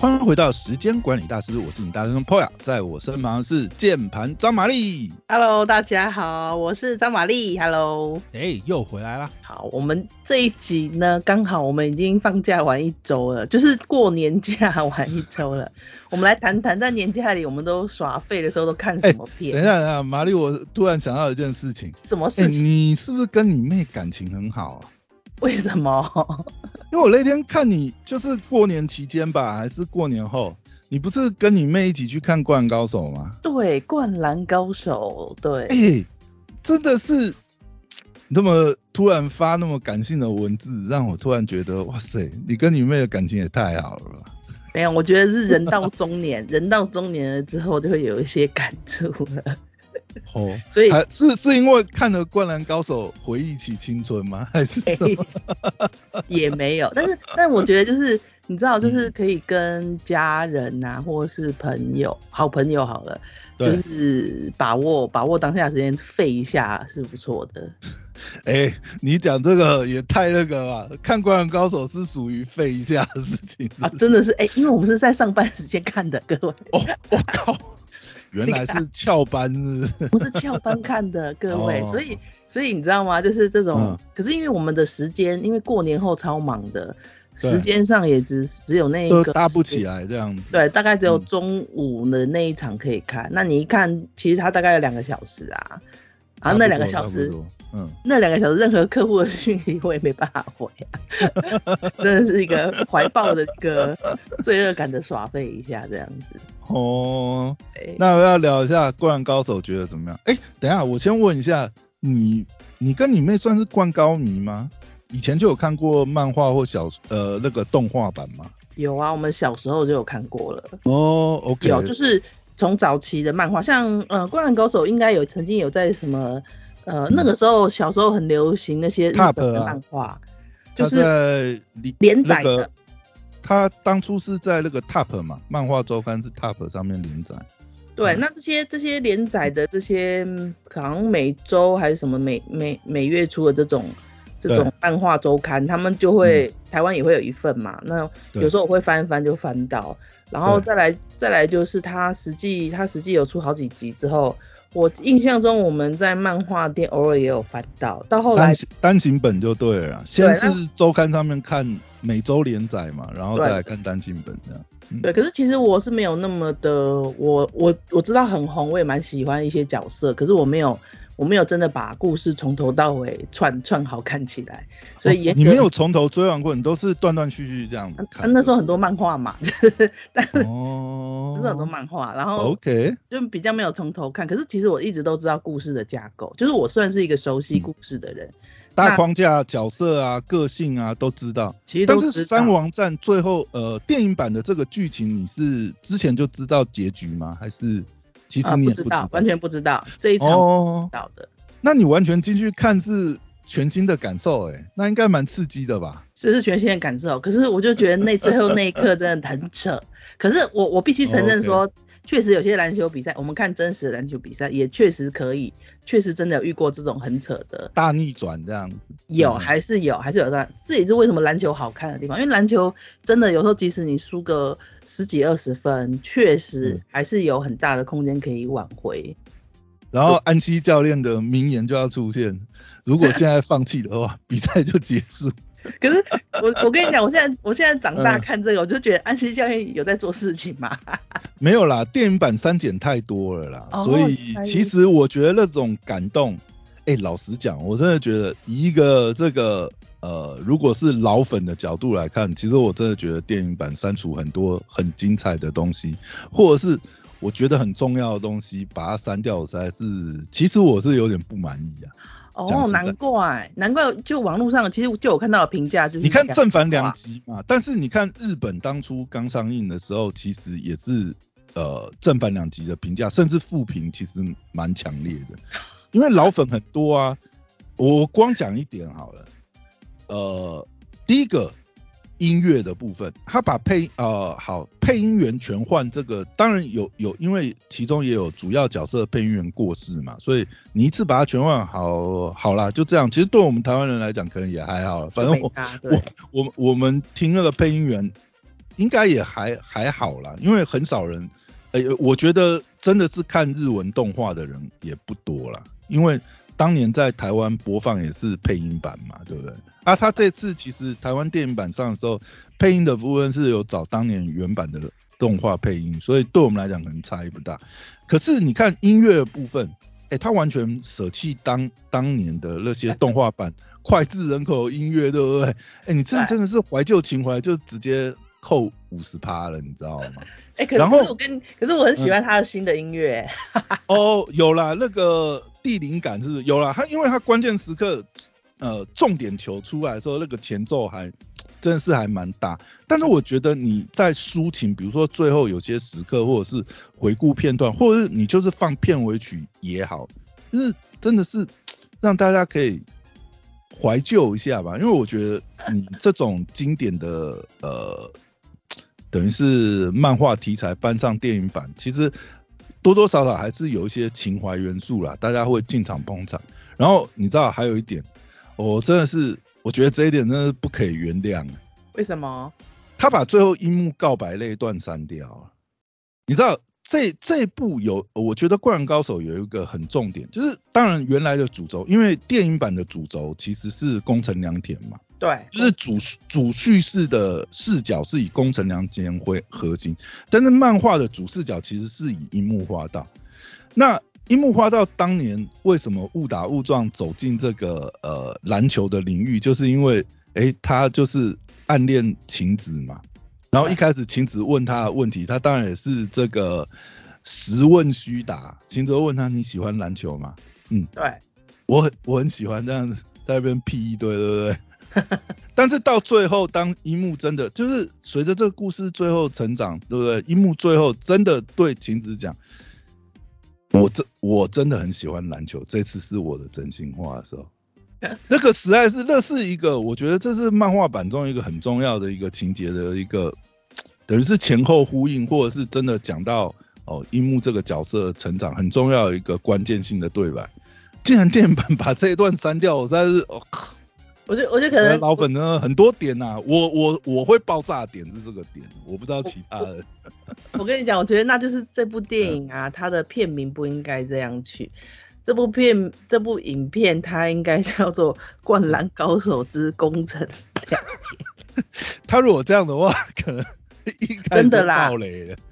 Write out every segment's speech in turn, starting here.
欢迎回到时间管理大师，我是你大师兄 Poya，在我身旁是键盘张玛丽。Hello，大家好，我是张玛丽。Hello，哎，又回来啦。好，我们这一集呢，刚好我们已经放假完一周了，就是过年假完一周了。我们来谈谈在年假里我们都耍废的时候都看什么片。等一下，等一下，玛丽，我突然想到一件事情。哎，什么事情？你是不是跟你妹感情很好啊？为什么？因为我那天看你，就是过年期间吧，还是过年后，你不是跟你妹一起去看《灌篮高手》吗？对，灌篮高手，对。哎，真的是这么突然发那么感性的文字，让我突然觉得，哇塞，你跟你妹的感情也太好了吧？没有，我觉得是人到中年，人到中年了之后就会有一些感触了。哦，所以还是是因为看了《灌篮高手》回忆起青春吗？还是什么？也没有，但是但我觉得就是你知道，嗯就是可以跟家人呐、或者是朋友、好朋友好了，就是把握把握当下时间废一下是不错的。哎、你讲这个也太那个了？看《灌篮高手》是属于废一下的事情是啊，真的是哎、因为我们是在上班时间看的，各位，哦，我靠，原来是翘班是不是？翘班看的，各位，哦所以所以你知道吗？就是这种，嗯可是因为我们的时间，因为过年后超忙的，对时间上也只只有那一个搭不起来这样子。对，大概只有嗯中午的那一场可以看。那你一看，其实它大概有两个小时啊，然差不多后那两个小时，嗯，那两个小时任何客户的讯息我也没办法回啊，真的是一个怀抱的一个罪恶感的耍废一下这样子。哦，那我要聊一下《灌篮高手》，觉得怎么样？哎、等一下，我先问一下，你你跟你妹算是灌高迷吗？以前就有看过漫画或小呃那个动画版吗？有啊，我们小时候就有看过了，哦，OK，有就是从早期的漫画，像呃《灌篮高手》应该有曾经有在什么呃那个时候小时候很流行那些日本的啊漫画，就是连载的。那个他当初是在那个 Top 嘛，漫画周刊是 Top 上面连载。对，嗯。那这些这些连载的这些，嗯好像每周还是什么每每每月出的这种这种漫画周刊，他们就会、台湾也会有一份嘛。那有时候我会翻一翻就翻到，然后再来再来就是他实际他实际有出好几集之后，我印象中我们在漫画店偶尔也有翻到，到后来单行单行本就对了啦，先是周刊上面看每周连载嘛，然后再来看单行本这样。嗯对，可是其实我是没有那么的，我我我知道很红，我也蛮喜欢一些角色，可是我没有我没有真的把故事从头到尾串串好看起来，所以哦你没有从头追完过，你都是断断续续这样子啊看。那时候很多漫画嘛，就是但是哦，那时候很多漫画，然后 OK，就比较没有从头看，可是其实我一直都知道故事的架构，就是我算是一个熟悉故事的人，大框架、角色啊、个性啊都知道。其实但是。三王战最后呃电影版的这个剧情，你是之前就知道结局吗？还是其实啊，你也不知道，完全不知道这一场知道的，那你完全进去看是全新的感受哎、那应该蛮刺激的吧？是是全新的感受。可是我就觉得那最后那一刻真的很扯。可是我我必须承认哦说，确实有些篮球比赛，我们看真实的篮球比赛，也确实可以，确实真的有遇过这种很扯的。大逆转这样子。有嗯还是有，还是有的，这也是为什么篮球好看的地方。因为篮球真的有时候，即使你输个十几二十分，确实嗯还是有很大的空间可以挽回。然后安西教练的名言就要出现：如果现在放弃的话，比赛就结束。可是我我跟你讲，我现在我现在长大嗯看这个，我就觉得安西教练有在做事情嘛。没有啦，电影版删减太多了啦，哦所以其实我觉得那种感动，哎、老实讲，我真的觉得以一个这个呃，如果是老粉的角度来看，其实我真的觉得电影版删除很多很精彩的东西，或者是我觉得很重要的东西，把它删掉，我实在是，其实我是有点不满意啊。讲哦，难怪，难怪，就网络上其实就有看到的评价就是你看正反两哇极嘛，但是你看日本当初刚上映的时候，其实也是呃正反两极的评价，甚至负评其实蛮强烈的，因为老粉很多啊。我光讲一点好了，呃，第一个音乐的部分，他把配呃好配音员全换，这个当然有有，因为其中也有主要角色配音员过世嘛，所以你一次把它全换好好啦，就这样。其实对我们台湾人来讲，可能也还好了，反正我我我们听那个配音员，应该也还还好啦，因为很少人，呃，我觉得真的是看日文动画的人也不多啦，因为当年在台湾播放也是配音版嘛，对不对？啊，他这次其实台湾电影版上的时候，配音的部分是有找当年原版的动画配音，所以对我们来讲可能差异不大。可是你看音乐的部分，哎，他完全舍弃当当年的那些动画版脍炙人口音乐，对不对？哎，你这真的是怀旧情怀，就直接扣五十趴了，你知道吗？哎，可是我跟，可是我很喜欢他的新的音乐。哦，有啦，那个地灵感是有啦？他因为他关键时刻。呃，重点球出来之后，那个前奏还真的是还蛮大。但是我觉得你在抒情，比如说最后有些时刻，或者是回顾片段，或者是你就是放片尾曲也好，就是真的是让大家可以怀旧一下吧。因为我觉得你这种经典的呃，等于是漫画题材搬上电影版，其实多多少少还是有一些情怀元素啦，大家会进场捧场。然后你知道还有一点。我真的是，我觉得这一点真的是不可以原谅。为什么？他把最后樱木告白那一段删掉了。你知道这这部有，我觉得《灌篮高手》有一个很重点，就是当然原来的主轴，因为电影版的主轴其实是宫城良田嘛，对，就是主主叙事的视角是以宫城良田为核心，但是漫画的主视角其实是以樱木花道。那樱木花道当年为什么误打误撞走进这个呃篮球的领域，就是因为哎他就是暗恋晴子嘛，然后一开始晴子问他的问题，他当然也是这个实问虚答。晴子问他你喜欢篮球吗？嗯，对，我很我很喜欢这样子在那边屁一堆，对不对？但是到最后，当樱木真的就是随着这个故事最后成长，对不对？樱木最后真的对晴子讲。我真我真的很喜欢篮球，这次是我的真心话的时候，那个实在是那是一个，我觉得这是漫画版中一个很重要的一个情节的一个，等于是前后呼应，或者是真的讲到哦樱木这个角色成长很重要的一个关键性的对白，竟然电影版把这一段删掉，我实在是我靠。我觉我觉得可能老粉呢很多点呐，我我我会爆炸点是这个点，我不知道其他的。我跟你讲，我觉得那就是这部电影啊，它的片名不应该这样取。这部片这部影片它应该叫做《灌篮高手之攻城两天》。他如果这样的话，可能真的啦。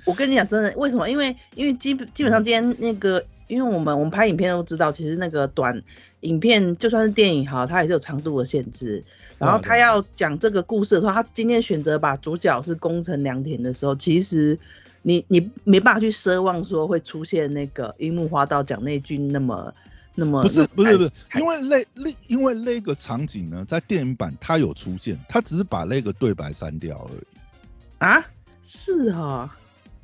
我跟你讲，真的，为什么？因为因为基基本上今天那个，因为我们我们拍影片都知道，其实那个短。影片就算是电影哈，它也是有长度的限制。然后他要讲这个故事的时候，他今天选择把主角是宫城良田的时候，其实你你没办法去奢望说会出现那个樱木花道讲那句那么那么不是不是不是，因为那那因为那个场景呢，在电影版它有出现，他只是把那个对白删掉而已。啊？是哈。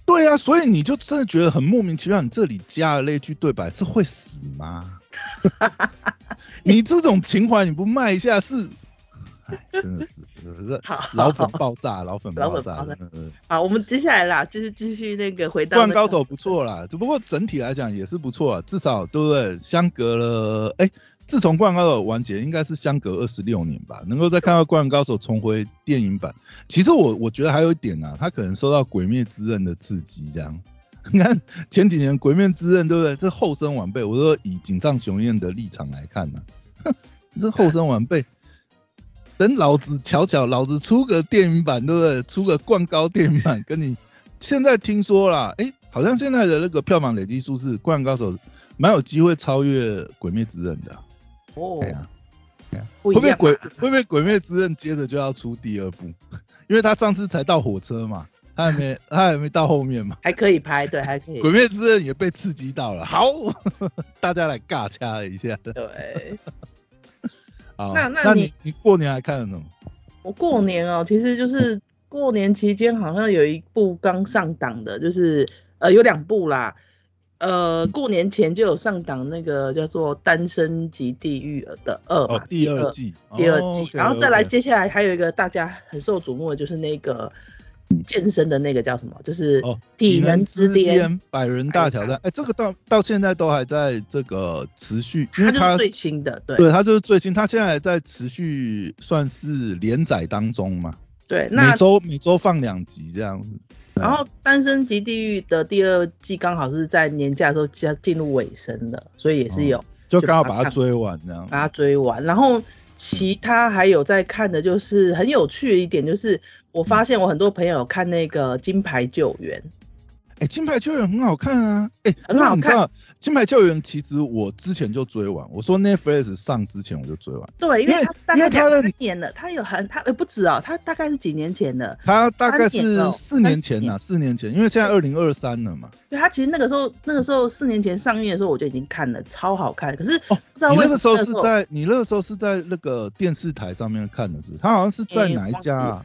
对啊，所以你就真的觉得很莫名其妙，你这里加了那句对白是会死吗？你这种情怀你不卖一下是，真的是，老粉爆炸，老粉爆炸。好，我们接下来啦，就是继续那个回到。灌高手不错啦，只不过整体来讲也是不错啊，至少对不对？相隔了，哎，自从灌高手完结，应该是相隔二十六年吧，能够再看到灌高手重回电影版。其实我我觉得还有一点啊，他可能受到鬼灭之刃的刺激，这样。你看前几年《鬼灭之刃》，对不对？这后生晚辈，我说以井上雄彦的立场来看呢，哼，这后生晚辈，等老子瞧瞧，老子出个电影版，对不对？出个灌高电影版，跟你现在听说啦，哎，好像现在的那个票房累计数是《灌篮高手》蛮有机会超越《鬼灭之刃》的。哦。对啊。会不会鬼会不会《鬼灭之刃》接着就要出第二部？因为他上次才到火车嘛。他还没，他还没到后面嘛？还可以拍，对，还可以。鬼灭之刃也被刺激到了，好，大家来尬掐一下。对。好，那那你你过年还看了什么？我过年哦，其实就是过年期间好像有一部刚上档的，就是呃有两部啦，呃过年前就有上档那个叫做《单身级地狱》的二嘛，第二季，第二季，然后再来接下来还有一个大家很受瞩目的就是那个。健身的那个叫什么？就是哦，体能之巅百人大挑战。哎，这个到到现在都还在这个持续，因为它最新的，对，对，它就是最新，它现在还在持续算是连载当中嘛。对，那每周每周放两集这样子。然后《单身级地狱》的第二季刚好是在年假的时候加进入尾声了，所以也是有，就刚好把它追完这样。把它追完，然后其他还有在看的，就是很有趣的一点，就是我发现我很多朋友看那个《金牌救援》。哎，金牌救援很好看啊！哎，很好看。金牌救援其实我之前就追完，我说 Netflix 上之前我就追完。对，因为它因为它的年了，它有很它呃不止哦，它大概是几年前的。它大概是四年前呐，四年前，因为现在二零二三了嘛。对，它其实那个时候那个时候四年前上映的时候我就已经看了，超好看。可是哦，不知道为什么那个时候是在你那个时候是在那个电视台上面看的是？它好像是在哪一家？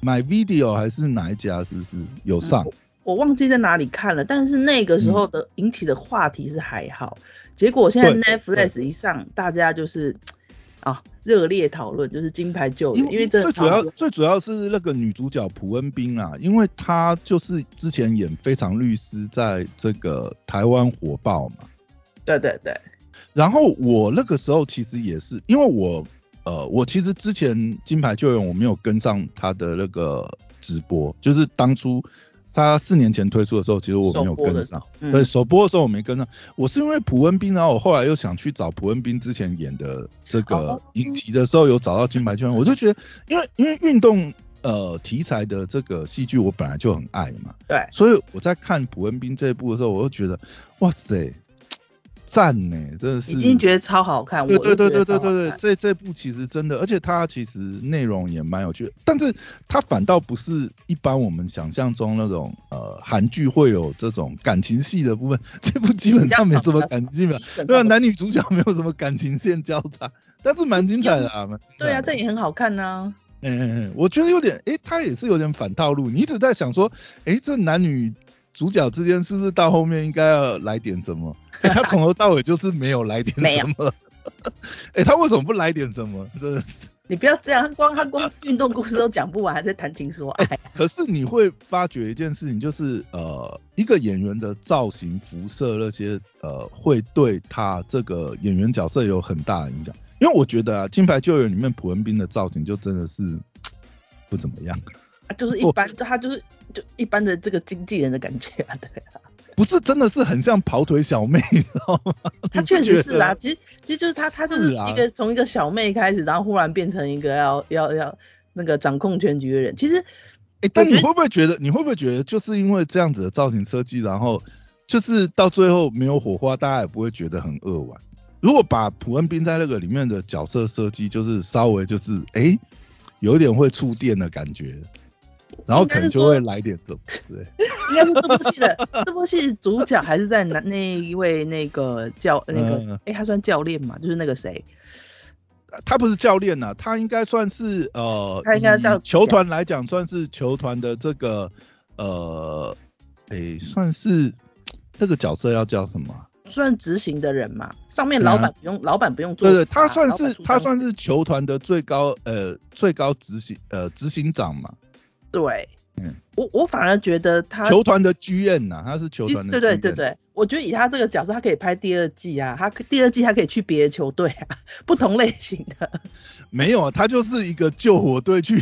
买 video 还是哪一家？是不是有上？我忘记在哪里看了，但是那个时候的引起的话题是还好，结果现在 Netflix 一上，大家就是啊热烈讨论，就是金牌救援，因为最主要最主要是那个女主角朴恩斌啊，因为她就是之前演《非常律师》在这个台湾火爆嘛。对对对。然后我那个时候其实也是，因为我呃我其实之前金牌救援我没有跟上他的那个直播，就是当初。他四年前推出的时候，其实我没有跟上。对，首播的时候我没跟上。我是因为朴恩斌，然后我后来又想去找朴恩斌之前演的这个影集的时候，有找到金牌圈，我就觉得，因为因为运动呃题材的这个戏剧，我本来就很爱嘛。对。所以我在看朴恩斌这一部的时候，我就觉得，哇塞。赞呢，真的是已经觉得超好看。对对对对对对对，这这部其实真的，而且它其实内容也蛮有趣，但是它反倒不是一般我们想象中那种呃韩剧会有这种感情戏的部分，这部基本上没什么感情戏，对啊，男女主角没有什么感情线交叉，但是蛮精彩的啊。对啊，这也很好看呢。嗯嗯嗯，我觉得有点，哎，他也是有点反套路，你一直在想说，哎，这男女主角之间是不是到后面应该要来点什么？他从头到尾就是没有来点什么，哎，他为什么不来点什么？真的是，你不要这样，光他光运动故事都讲不完，还在谈情说爱。可是你会发觉一件事情，就是呃，一个演员的造型、肤色那些，呃，会对他这个演员角色有很大的影响。因为我觉得啊，《金牌救援》里面朴文斌的造型就真的是不怎么样，就是一般，他就是就一般的这个经纪人的感觉啊，对啊。不是真的是很像跑腿小妹，你知道吗？他确实是啊，其实其实就是他，他就是一个从一个小妹开始，然后忽然变成一个要要要那个掌控全局的人。其实，哎，但你会不会觉得，你会不会觉得，就是因为这样子的造型设计，然后就是到最后没有火花，大家也不会觉得很扼腕。如果把普恩斌在那个里面的角色设计，就是稍微就是哎，有一点会触电的感觉。然后可能就会来点这种，对，应该是这部戏的这部戏主角还是在那那一位那个教那个，哎，他算教练嘛？就是那个谁？他不是教练呐，他应该算是呃，他应该叫球团来讲算是球团的这个呃，哎，算是这个角色要叫什么？算执行的人嘛，上面老板不用，老板不用做。对对，他算是他算是球团的最高呃最高执行呃执行长嘛。对，嗯，我我反而觉得他球团的剧院呐，他是球团的。对对对对，我觉得以他这个角色，他可以拍第二季啊，他第二季他可以去别的球队啊，不同类型的。没有啊，他就是一个救火队去，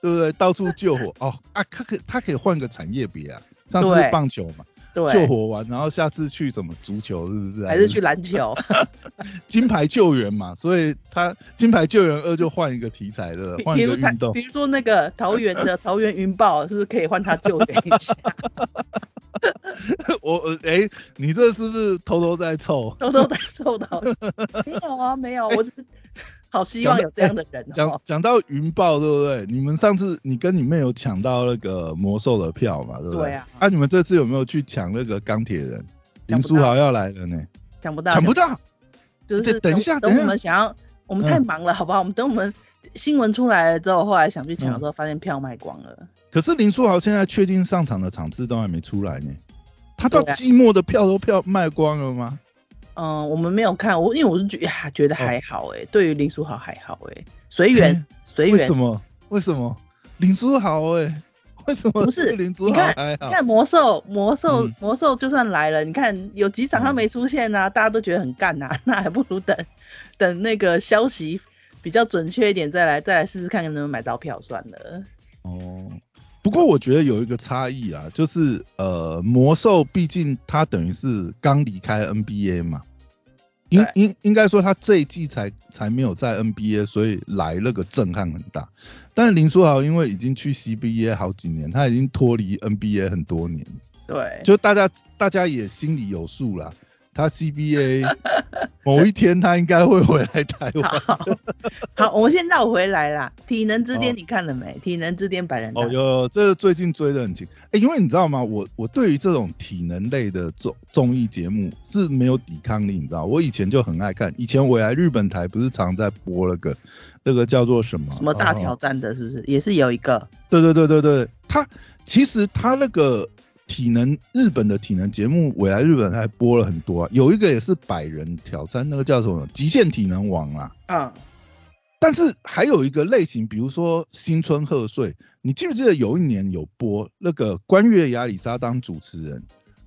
对不对？到处救火 哦啊，他可他可以换个产业别啊，上次是棒球嘛。救火完，然后下次去什么足球是不是？还是去篮球？金牌救援嘛，所以他金牌救援二就换一个题材了，换一个运动。比如说那个桃园的 桃园云豹，是不是可以换他救援一下？我哎，你这是不是偷偷在凑？偷偷在凑的？没有啊，没有，我只是。好希望有这样的人。讲讲到云豹，对不对？你们上次你跟你妹有抢到那个魔兽的票嘛？对不对？对啊。啊，你们这次有没有去抢那个钢铁人？林书豪要来了呢。抢不到。抢不到。就是等一下，等我们想要，我们太忙了，好不好？我们等我们新闻出来了之后，后来想去抢的时候，发现票卖光了。可是林书豪现在确定上场的场次都还没出来呢。他到季末的票都票卖光了吗？嗯，我们没有看，我因为我是觉觉得还好哎，对于林书豪还好哎，随缘随缘。为什么？为什么？林书豪哎，为什么？不是林书豪还好。看魔兽魔兽魔兽就算来了，你看有几场他没出现呐，大家都觉得很干呐，那还不如等等那个消息比较准确一点再来再来试试看能不能买到票算了。不过我觉得有一个差异啊，就是呃，魔兽毕竟他等于是刚离开 NBA 嘛，应应应该说他这一季才才没有在 NBA，所以来那个震撼很大。但是林书豪因为已经去 CBA 好几年，他已经脱离 NBA 很多年，对，就大家大家也心里有数啦。他 CBA 某一天他应该会回来台湾。好，我们先绕回来啦。体能之巅你看了没？体能之巅百人哦，有，这个最近追的很紧。哎，因为你知道吗？我我对于这种体能类的综综艺节目是没有抵抗力，你知道？我以前就很爱看，以前我来日本台不是常在播那个那个叫做什么什么大挑战的，是不是？也是有一个。对对对对对，他其实他那个。体能日本的体能节目，我来日本还播了很多啊，有一个也是百人挑战，那个叫什么极限体能王啊。嗯。但是还有一个类型，比如说新春贺岁，你记不记得有一年有播那个关月亚里沙当主持人，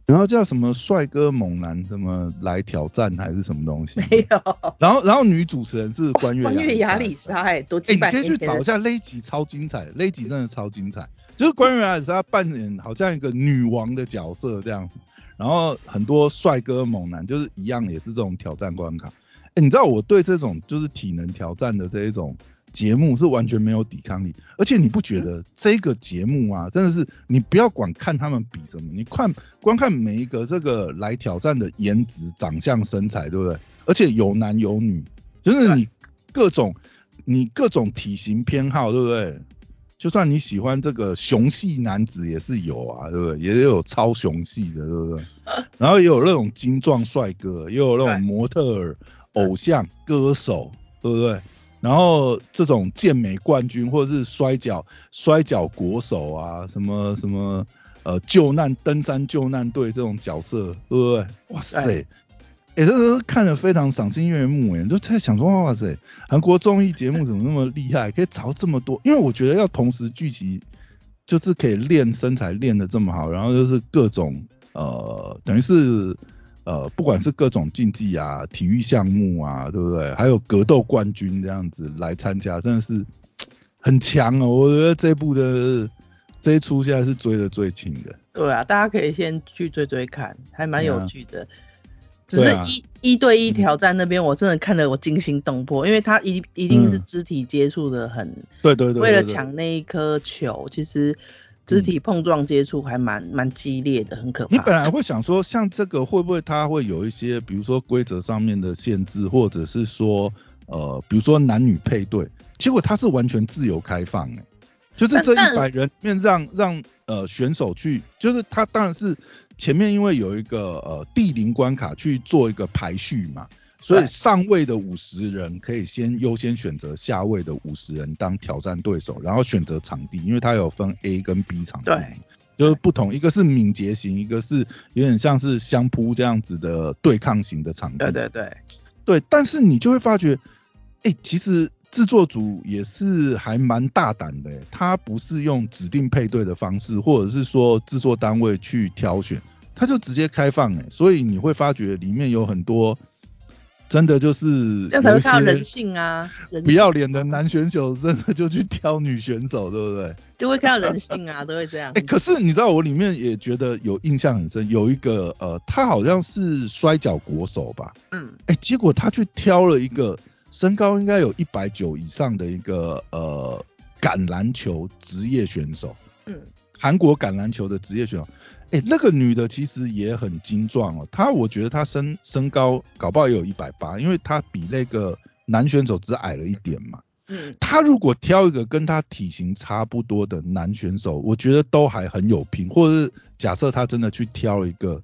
然后叫什么帅哥猛男什么来挑战还是什么东西？没有。然后然后女主持人是关月 关月亚里沙，哎，多几百你可以去找一下那集超精彩，那集真的超精彩。就是关于啊，是他扮演好像一个女王的角色这样，然后很多帅哥猛男就是一样也是这种挑战关卡。哎，你知道我对这种就是体能挑战的这一种节目是完全没有抵抗力，而且你不觉得这个节目啊，真的是你不要管看他们比什么，你看光看每一个这个来挑战的颜值、长相、身材，对不对？而且有男有女，就是你各种你各种体型偏好，对不对？就算你喜欢这个雄系男子也是有啊，对不对？也有超雄系的，对不对？然后也有那种精壮帅哥，也有那种模特儿、偶像、歌手，对不对？然后这种健美冠军或者是摔跤摔跤国手啊，什么什么呃救难登山救难队这种角色，对不对？哇塞！哎，这是看了非常赏心悦目，哎，就在想说，哇塞，韩国综艺节目怎么那么厉害，可以找这么多？因为我觉得要同时聚集，就是可以练身材练得这么好，然后就是各种呃，等于是呃，不管是各种竞技啊、体育项目啊，对不对？还有格斗冠军这样子来参加，真的是很强哦。我觉得这部的这一出现在是追的最勤的。对啊，大家可以先去追追看，还蛮有趣的。只是一一对一挑战那边，我真的看得我惊心动魄，因为他一一定是肢体接触的很，对对对，为了抢那一颗球，其实肢体碰撞接触还蛮蛮激烈的，很可怕。你本来会想说，像这个会不会他会有一些，比如说规则上面的限制，或者是说呃，比如说男女配对，结果他是完全自由开放哎，就是这一百人面让让呃选手去，就是他当然是。前面因为有一个呃地灵关卡去做一个排序嘛，所以上位的五十人可以先优先选择下位的五十人当挑战对手，然后选择场地，因为它有分 A 跟 B 场地，对，就是不同，一个是敏捷型，一个是有点像是相扑这样子的对抗型的场地，对对对，对，但是你就会发觉，哎，其实制作组也是还蛮大胆的，他不是用指定配对的方式，或者是说制作单位去挑选。他就直接开放哎，所以你会发觉里面有很多真的就是这样才会看到人性啊，不要脸的男选手真的就去挑女选手，对不对？就会看到人性啊，都会这样。哎，可是你知道我里面也觉得有印象很深，有一个呃，他好像是摔跤国手吧？嗯。哎，结果他去挑了一个身高应该有一百九以上的一个呃橄榄球职业选手。嗯。韩国橄榄球的职业选手。哎，那个女的其实也很精壮哦，她我觉得她身身高搞不好也有一百八，因为她比那个男选手只矮了一点嘛。嗯。她如果挑一个跟她体型差不多的男选手，我觉得都还很有拼，或者是假设她真的去挑一个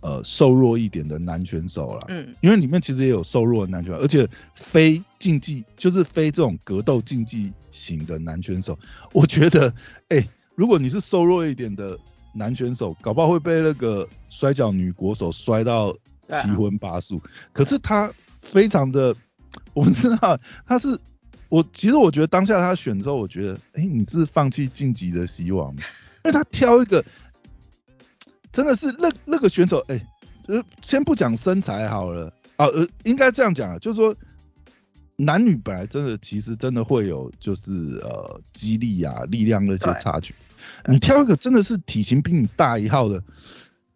呃瘦弱一点的男选手了。嗯。因为里面其实也有瘦弱的男选手，而且非竞技就是非这种格斗竞技型的男选手，我觉得 哎，如果你是瘦弱一点的。男选手搞不好会被那个摔跤女国手摔到七荤八素，可是他非常的，我们知道他是我，其实我觉得当下他选之后，我觉得，哎，你是放弃晋级的希望，因为他挑一个真的是那那个选手，哎，呃，先不讲身材好了，啊，呃，应该这样讲啊，就是说男女本来真的其实真的会有就是呃激励啊力量那些差距。你挑一个真的是体型比你大一号的，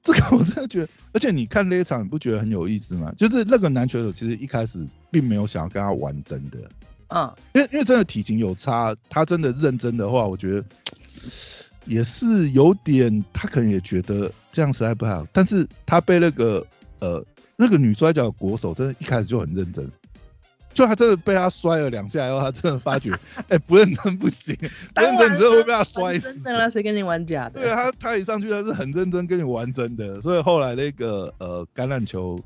这个我真的觉得，而且你看那一场，你不觉得很有意思吗？就是那个男选手其实一开始并没有想要跟他玩真的，嗯，因为因为真的体型有差，他真的认真的话，我觉得也是有点，他可能也觉得这样实在不好，但是他被那个呃那个女摔跤国手真的一开始就很认真。就他真的被他摔了两下以后，他真的发觉，哎，不认真不行，不认真真的会被他摔死。真的啦，谁跟你玩假的？对啊，他他一上去他是很认真跟你玩真的，所以后来那个呃橄榄球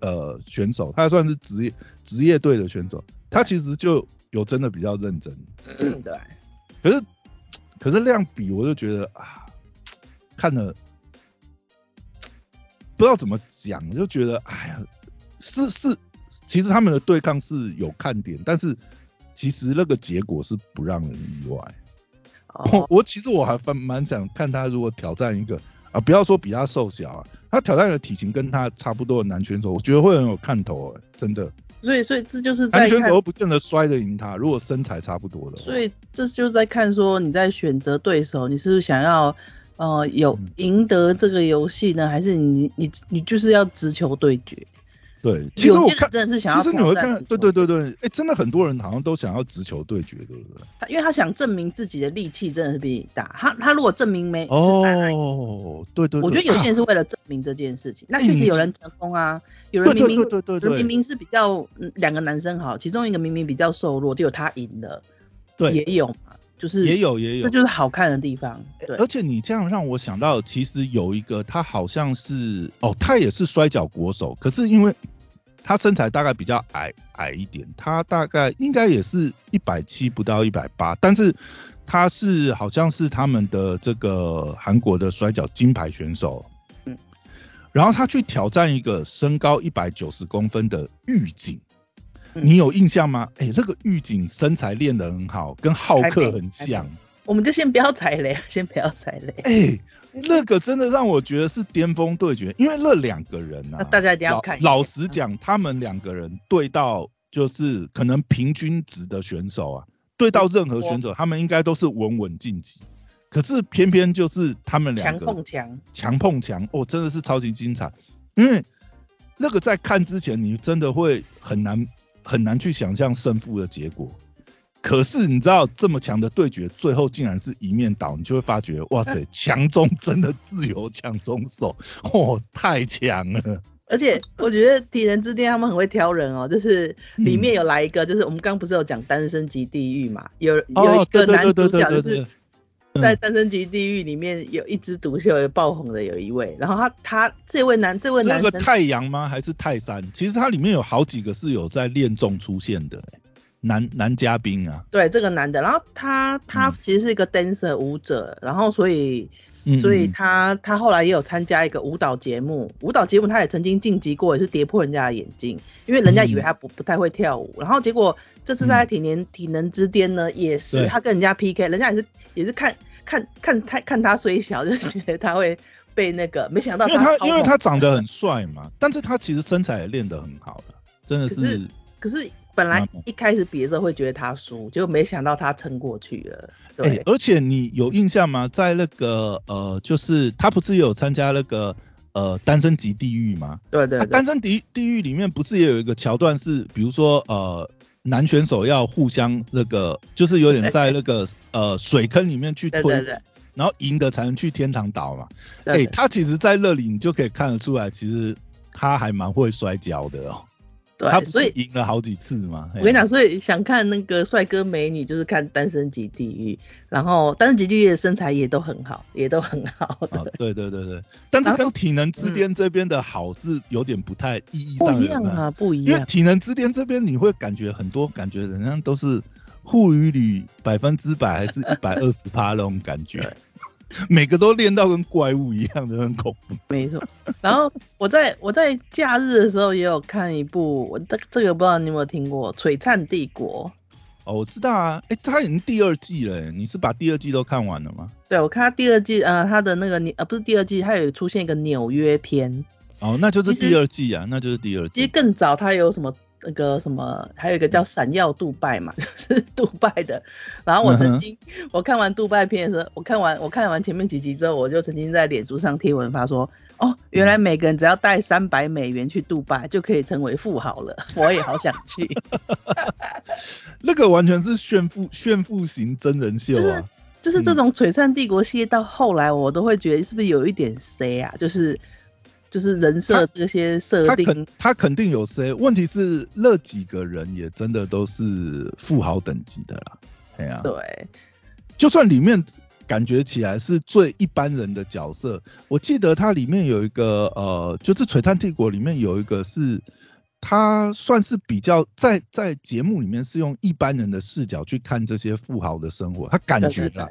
呃选手，他算是职业职业队的选手，他其实就有真的比较认真。嗯，对。可是可是量比，我就觉得啊，看了不知道怎么讲，就觉得哎呀，是是。其实他们的对抗是有看点，但是其实那个结果是不让人意外。我，我其实我还蛮蛮想看他如果挑战一个啊，不要说比他瘦小啊，他挑战一个体型跟他差不多的男选手，我觉得会很有看头哎，真的。所以，所以这就是在选手不见得摔得赢他，如果身材差不多的。所以这就是在看说你在选择对手，你是想要呃有赢得这个游戏呢，还是你你你就是要直球对决？对，其实我看真的是想要，其实你会看，对对对对，哎，真的很多人好像都想要直球对决，对不对？他因为他想证明自己的力气真的是比你大，他他如果证明没哦，对对，我觉得有些人是 为了证明这件事情，那确实有人成功啊，有人明明对对对，明明是比较两个男生好，其中一个明明比较瘦弱，就有他赢了，对，也有嘛，就是也有也有，这就是好看的地方。对，而且你这样让我想到，其实有一个他好像是哦，他也是摔跤国手，可是因为。他身材大概比较矮矮一点，他大概应该也是一百七不到一百八，但是他是好像是他们的这个韩国的摔跤金牌选手，嗯，然后他去挑战一个身高一百九十公分的狱警，你有印象吗？哎，那个狱警身材练得很好，跟浩克很像。我们就先不要踩雷，先不要踩雷。哎。那个真的让我觉得是巅峰对决，因为那两个人啊，大家一定要看。老实讲，他们两个人对到就是可能平均值的选手啊，对到任何选手，他们应该都是稳稳晋级。可是偏偏就是他们两个强碰强，强碰强，哦，真的是超级精彩。因为那个在看之前，你真的会很难很难去想象胜负的结果。可是你知道这么强的对决，最后竟然是一面倒，你就会发觉，哇塞，强中真的自由强中手，哦，太强了。而且我觉得体能之巅他们很会挑人哦，就是里面有来一个，就是我们刚不是有讲单身级地狱嘛，有有一个男主角就是在单身级地狱里面有一枝独秀有爆红的有一位，然后他他这位男这位男生太阳吗？还是泰山？其实他里面有好几个是有在练中出现的。男男嘉宾啊，对这个男的，然后他他其实是一个 dancer 舞者，然后所以所以他他后来也有参加一个舞蹈节目，舞蹈节目他也曾经晋级过，也是跌破人家的眼镜，因为人家以为他不不太会跳舞，然后结果这次在体能体能之巅呢，也是他跟人家 PK，人家也是也是看看看看看他虽小就觉得他会被那个，没想到因为他因为他长得很帅嘛，但是他其实身材也练得很好的，真的是可是。本来一开始比的时候会觉得他输，结果没想到他撑过去了。对，而且你有印象吗？在那个呃，就是他不是有参加那个呃单身级地狱吗？对对。单身地地狱里面不是也有一个桥段是，比如说呃男选手要互相那个，就是有点在那个呃水坑里面去推，然后赢的才能去天堂岛嘛。哎，他其实在那里你就可以看得出来，其实他还蛮会摔跤的哦。对，所以赢了好几次嘛。我跟你讲，所以想看那个帅哥美女，就是看《单身级地狱》，然后《单身级地狱》的身材也都很好，也都很好。对对对对，但是跟《体能之巅》这边的好是有点不太意义上不一样啊，不一样。因为《体能之巅》这边你会感觉很多感觉，人家都是护鱼率百分之百还是一百二十趴那种感觉。每个都练到跟怪物一样的，很恐怖。没错。然后我在我在假日的时候也有看一部，我这这个不知道你有没有听过《璀璨帝国》。哦，我知道啊。哎，他已经第二季了，你是把第二季都看完了吗？对，我看他第二季，呃，他的那个呃不是第二季，他有出现一个纽约篇。哦，那就是第二季啊，那就是第二季。其实更早他有什么那个什么，还有一个叫闪耀杜拜嘛，就是杜拜的。然后我曾经我看完杜拜片的时候，我看完我看完前面几集之后，我就曾经在脸书上贴文发说，哦，原来每个人只要带三百美元去杜拜就可以成为富豪了，我也好想去。那个完全是炫富炫富型真人秀啊。就是这种璀璨帝国系列到后来，我都会觉得是不是有一点 C 啊？就是就是人设这些设定，他肯他肯定有 C。问题是那几个人也真的都是富豪等级的啦。对啊，对，就算里面感觉起来是最一般人的角色，我记得它里面有一个呃，就是璀璨帝国里面有一个是。他算是比较在在节目里面是用一般人的视角去看这些富豪的生活，他感觉啊，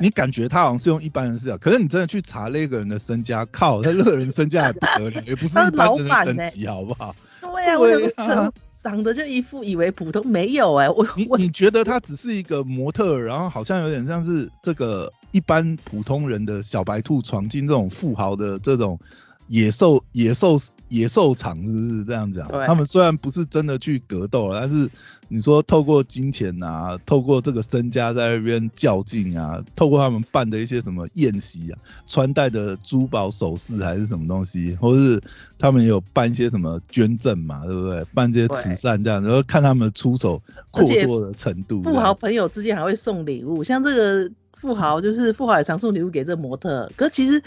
你感觉他好像是用一般人视角，可是你真的去查那个人的身家，靠，他那个人身家还不得了，也不是一般人的等级，好不好？对呀，长得就一副以为普通，没有哎，我你你觉得他只是一个模特，然后好像有点像是这个一般普通人的小白兔闯进这种富豪的这种。野兽野兽野兽场是不是这样讲？他们虽然不是真的去格斗，但是你说透过金钱啊，透过这个身家在那边较劲啊，透过他们办的一些什么宴席啊，穿戴的珠宝首饰还是什么东西，或是他们有办一些什么捐赠嘛，对不对？办这些慈善这样，然后看他们出手阔绰的程度。富豪朋友之间还会送礼物，像这个富豪就是富豪也常送礼物给这模特，可其实。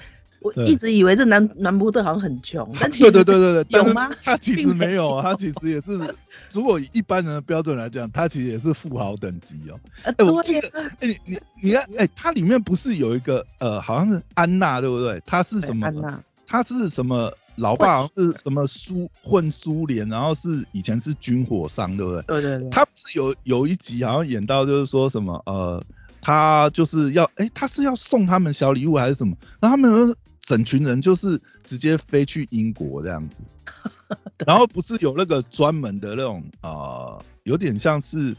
我一直以为这男男模特好像很穷，但其实对对对对有吗？他其实没有啊，他其实也是，如果以一般人的标准来讲，他其实也是富豪等级哦。哎，我记得，哎你你你看，哎，他里面不是有一个呃，好像是安娜对不对？他是什么？安娜，他是什么？老爸好像是什么苏混苏联，然后是以前是军火商对不对？对对对。他不是有有一集好像演到就是说什么呃，他就是要哎，他是要送他们小礼物还是什么？然后他们。整群人就是直接飞去英国这样子，然后不是有那个专门的那种啊，有点像是，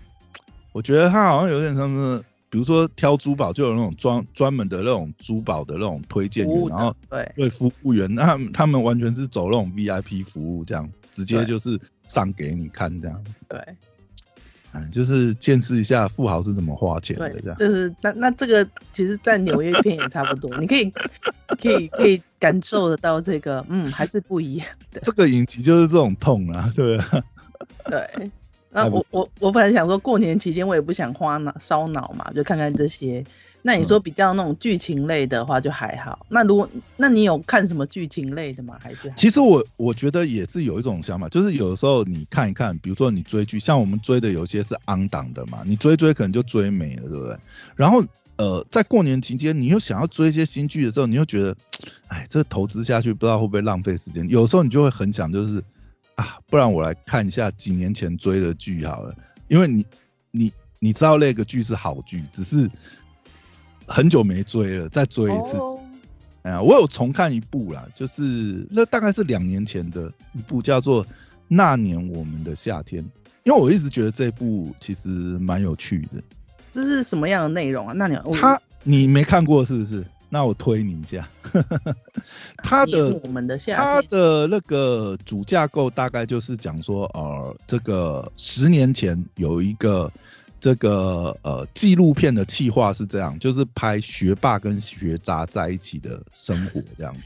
我觉得他好像有点像是，比如说挑珠宝就有那种专专门的那种珠宝的那种推荐员，然后对。对服务员，那他们完全是走那种 VIP 服务这样，直接就是上给你看这样，对。就是见识一下富豪是怎么花钱的，这样。就是那那这个其实，在纽约片也差不多，你可以可以可以感受得到这个，嗯，还是不一样的。这个影集就是这种痛啊，对啊。对。那我我我本来想说过年期间我也不想花脑烧脑嘛，就看看这些。那你说比较那种剧情类的话就还好。那如果那你有看什么剧情类的吗？还是？其实我我觉得也是有一种想法，就是有的时候你看一看，比如说你追剧，像我们追的有些是昂档的嘛，你追追可能就追没了，对不对？然后呃，在过年期间你又想要追一些新剧的时候，你又觉得，哎，这投资下去不知道会不会浪费时间。有时候你就会很想就是啊，不然我来看一下几年前追的剧好了，因为你你你知道那个剧是好剧，只是。很久没追了，再追一次。哎呀，我有重看一部啦，就是那大概是两年前的一部，叫做《那年我们的夏天》。因为我一直觉得这部其实蛮有趣的。这是什么样的内容啊？那年他你没看过是不是？那我推你一下。他的我们的夏他的那个主架构大概就是讲说，呃，这个十年前有一个。这个呃纪录片的企划是这样，就是拍学霸跟学渣在一起的生活这样子。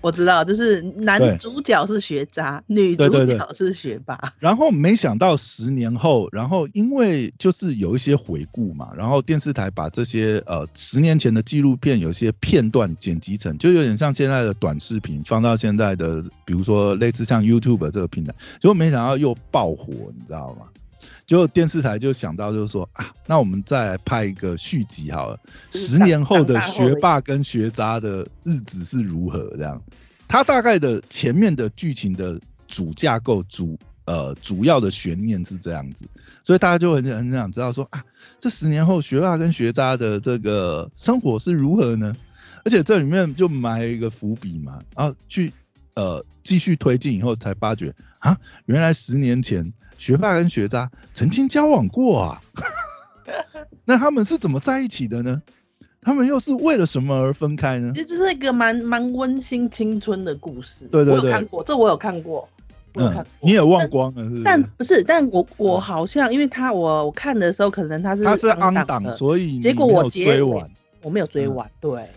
我知道，就是男主角是学渣，女主角是学霸。然后没想到十年后，然后因为就是有一些回顾嘛，然后电视台把这些呃十年前的纪录片有些片段剪辑成，就有点像现在的短视频，放到现在的比如说类似像 YouTube 这个平台，结果没想到又爆火，你知道吗？就电视台就想到，就是说啊，那我们再来拍一个续集好了。十年后的学霸跟学渣的日子是如何？这样，它大概的前面的剧情的主架构、主呃主要的悬念是这样子，所以大家就很很想知道说啊，这十年后学霸跟学渣的这个生活是如何呢？而且这里面就埋一个伏笔嘛，然后去呃继续推进以后才发觉啊，原来十年前。学霸跟学渣曾经交往过啊，那他们是怎么在一起的呢？他们又是为了什么而分开呢？其实这是一个蛮蛮温馨青春的故事。对对对，我有看过这我有看过。嗯，你也忘光了是？但不是，但我我好像，因为他我我看的时候，可能他是他是安档，所以结果我追完，我没有追完，对。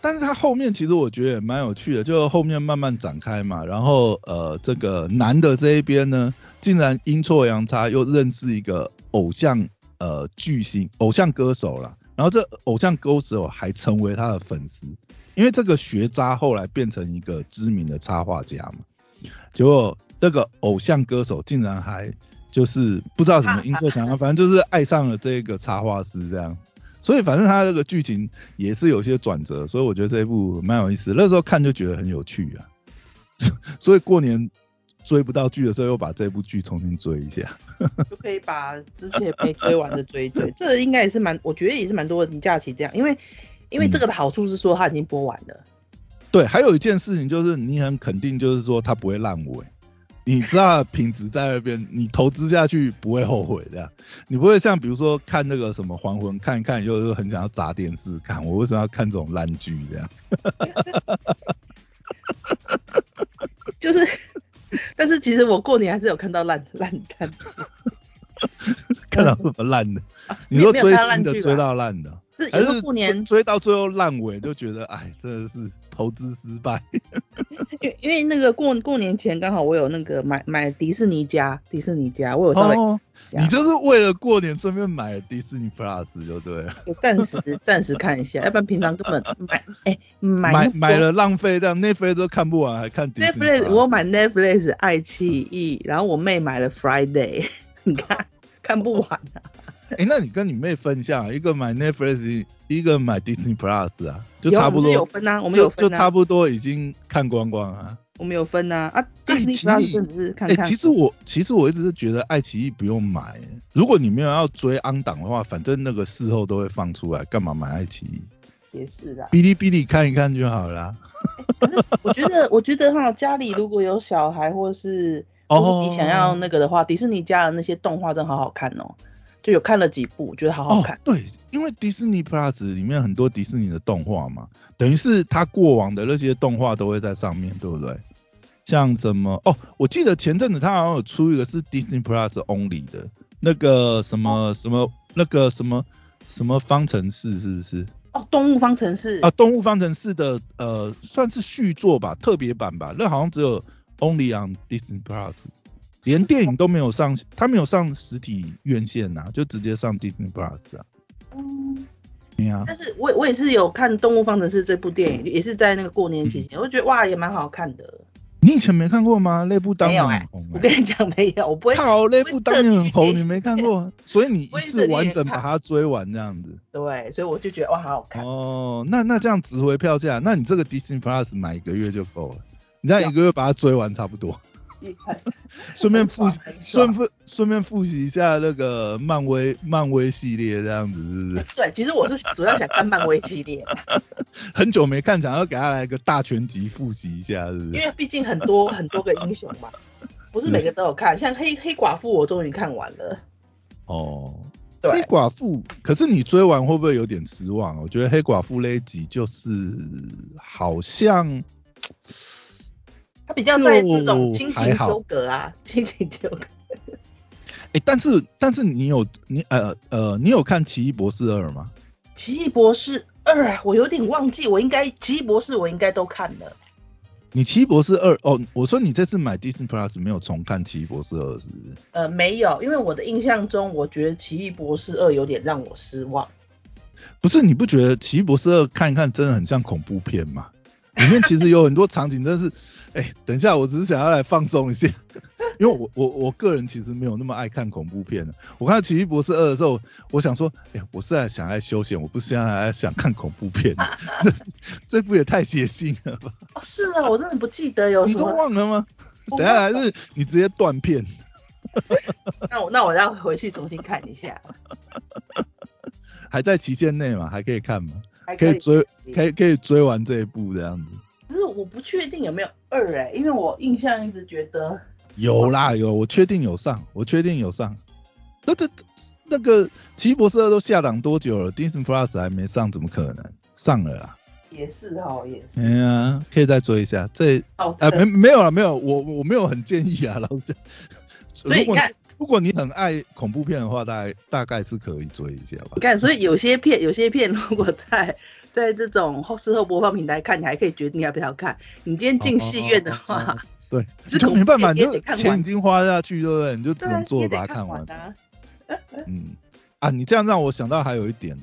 但是他后面其实我觉得也蛮有趣的，就后面慢慢展开嘛，然后呃这个男的这一边呢，竟然阴错阳差又认识一个偶像呃巨星偶像歌手了，然后这偶像歌手还成为他的粉丝，因为这个学渣后来变成一个知名的插画家嘛，结果。那个偶像歌手竟然还就是不知道什么因错想要，反正就是爱上了这个插画师这样，所以反正他那个剧情也是有些转折，所以我觉得这一部蛮有意思。那时候看就觉得很有趣啊，所以过年追不到剧的时候，又把这部剧重新追一下，就可以把之前没追完的追一追。这应该也是蛮，我觉得也是蛮多人假期这样，因为因为这个的好处是说它已经播完了。对，还有一件事情就是你很肯定，就是说它不会烂尾。你知道品质在那边，你投资下去不会后悔的。你不会像比如说看那个什么还魂，看一看又又很想要砸电视看。我为什么要看这种烂剧这样？就是，但是其实我过年还是有看到烂烂看。看到什么烂的？你说追新的追到烂的？还是过年追到最后烂尾，就觉得哎，真的是投资失败。因因为那个过过年前刚好我有那个买买迪士尼家，迪士尼家我有稍微，你就是为了过年顺便买了迪士尼 Plus 就对了。暂时暂时看一下，要不然平常根本 买哎买买了浪费，这样 Netflix 都看不完，还看 Netflix。我买 Netflix 爱奇艺，然后我妹买了 Friday，你看看不完啊。哎，那你跟你妹分一下，一个买 Netflix，一个买 Disney Plus 啊，就差不多有分啊，我们有分啊，就差不多已经看光光啊。我们有分啊，啊，Disney Plus 是看看。哎，其实我其实我一直是觉得爱奇艺不用买，如果你没有要追安档的话，反正那个事后都会放出来，干嘛买爱奇艺？也是的，哔哩哔哩看一看就好了。我觉得，我觉得哈，家里如果有小孩或是哦你想要那个的话，迪士尼家的那些动画真好好看哦。就有看了几部，觉得好好看。对，因为迪士尼 Plus 里面很多迪士尼的动画嘛，等于是他过往的那些动画都会在上面，对不对？像什么哦，我记得前阵子他好像有出一个是 Disney Plus Only 的那个什么什么那个什么什么方程式，是不是？哦，动物方程式。啊，动物方程式的呃，算是续作吧，特别版吧，那好像只有 Only on Disney Plus。连电影都没有上，他没有上实体院线呐，就直接上 Disney Plus 啊。嗯，对啊。但是我我也是有看《动物方程式》这部电影，也是在那个过年期间，我觉得哇也蛮好看的。你以前没看过吗？那部当年很红。我跟你讲没有，我不会。好，那部当年很红，你没看过，所以你一次完整把它追完这样子。对，所以我就觉得哇好好看。哦，那那这样值回票价，那你这个 Disney Plus 买一个月就够了，你这样一个月把它追完差不多。顺便复顺便顺便复习一下那个漫威漫威系列这样子是不是？对，其实我是主要想看漫威系列。很久没看，想要给他来个大全集复习一下，是不是？因为毕竟很多很多个英雄嘛，不是每个都有看。像黑黑寡妇，我终于看完了。哦，对。黑寡妇，可是你追完会不会有点失望？我觉得黑寡妇那一集就是好像。他比较在这种亲情纠葛啊，亲情纠葛。哎，但是但是你有你呃呃，你有看《奇异博士二》吗？《奇异博士二》我有点忘记，我应该《奇异博士》我应该都看了。你《奇异博士二》哦，我说你这次买 Disney Plus 没有重看《奇异博士二》是不是？呃，没有，因为我的印象中，我觉得《奇异博士二》有点让我失望。不是，你不觉得《奇异博士二》看一看真的很像恐怖片吗？里面其实有很多场景，真是。哎，等一下，我只是想要来放松一下，因为我我我个人其实没有那么爱看恐怖片的。我看《奇异博士二》的时候，我想说，哎，我是来想来休闲，我不是现在想看恐怖片。这这部也太血腥了吧？是啊，我真的不记得有。你都忘了吗？等下还是你直接断片？那我那我要回去重新看一下。还在期限内嘛？还可以看吗？可以追，可以可以追完这一部这样子。只是我不确定有没有二哎，因为我印象一直觉得有啦有，我确定有上，我确定有上。那这那个奇异博士二都下档多久了？Disney Plus 还没上，怎么可能上了啦？也是哈，也是。哎呀，可以再追一下。这哦，呃没没有了，没有，我我没有很建议啊，老师。所以你看，如果你很爱恐怖片的话，大概大概是可以追一下吧。你看，所以有些片有些片如果在在这种后事后播放平台看，你还可以决定要不要看。你今天进戏院的话，对，就没办法，你就钱已经花下去，对不对？你就只能做把它看完。嗯，啊，你这样让我想到还有一点。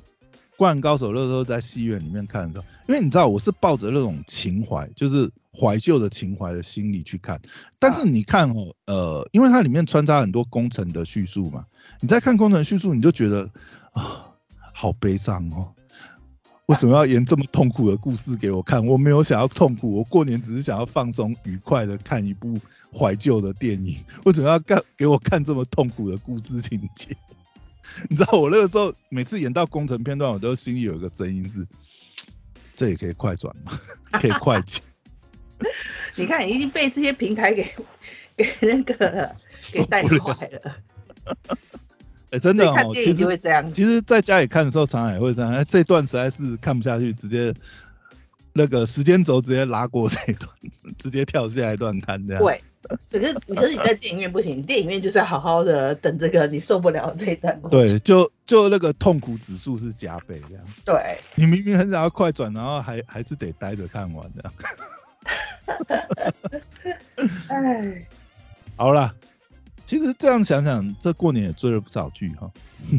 灌篮高手那时候在戏院里面看的时候，因为你知道我是抱着那种情怀，就是怀旧的情怀的心理去看。但是你看哦，呃，因为它里面穿插很多工程的叙述嘛，你在看工程叙述，你就觉得啊，好悲伤哦。为什么要演这么痛苦的故事给我看？我没有想要痛苦，我过年只是想要放松愉快的看一部怀旧的电影。为什么要干给我看这么痛苦的故事情节？你知道我那个时候每次演到工程片段，我都心里有一个声音是：这也可以快转吗？可以快剪？你看，已经被这些平台给给那个给带坏了。哎，真的哦，其实会这样。其实在家里看的时候，常常也会这样。哎，这段实在是看不下去，直接那个时间轴直接拉过这一段，直接跳下一段看这样。对。可是，可是你在电影院不行，电影院就是要好好的等这个你受不了这一段。对，就就那个痛苦指数是加倍这样。对。你明明很想要快转，然后还还是得待着看完这样。哎。好了，其实这样想想，这过年也追了不少剧哈。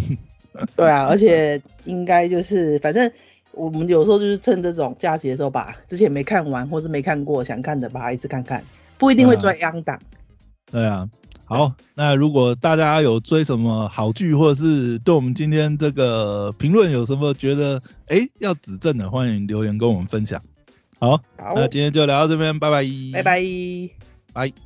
对啊，而且应该就是，反正我们有时候就是趁这种假期的时候，把之前没看完或是没看过想看的，把它一次看看。不一定会追央档。对啊，好，那如果大家有追什么好剧，或者是对我们今天这个评论有什么觉得哎要指正的，欢迎留言跟我们分享。好，那今天就聊到这边，拜拜。拜拜。拜。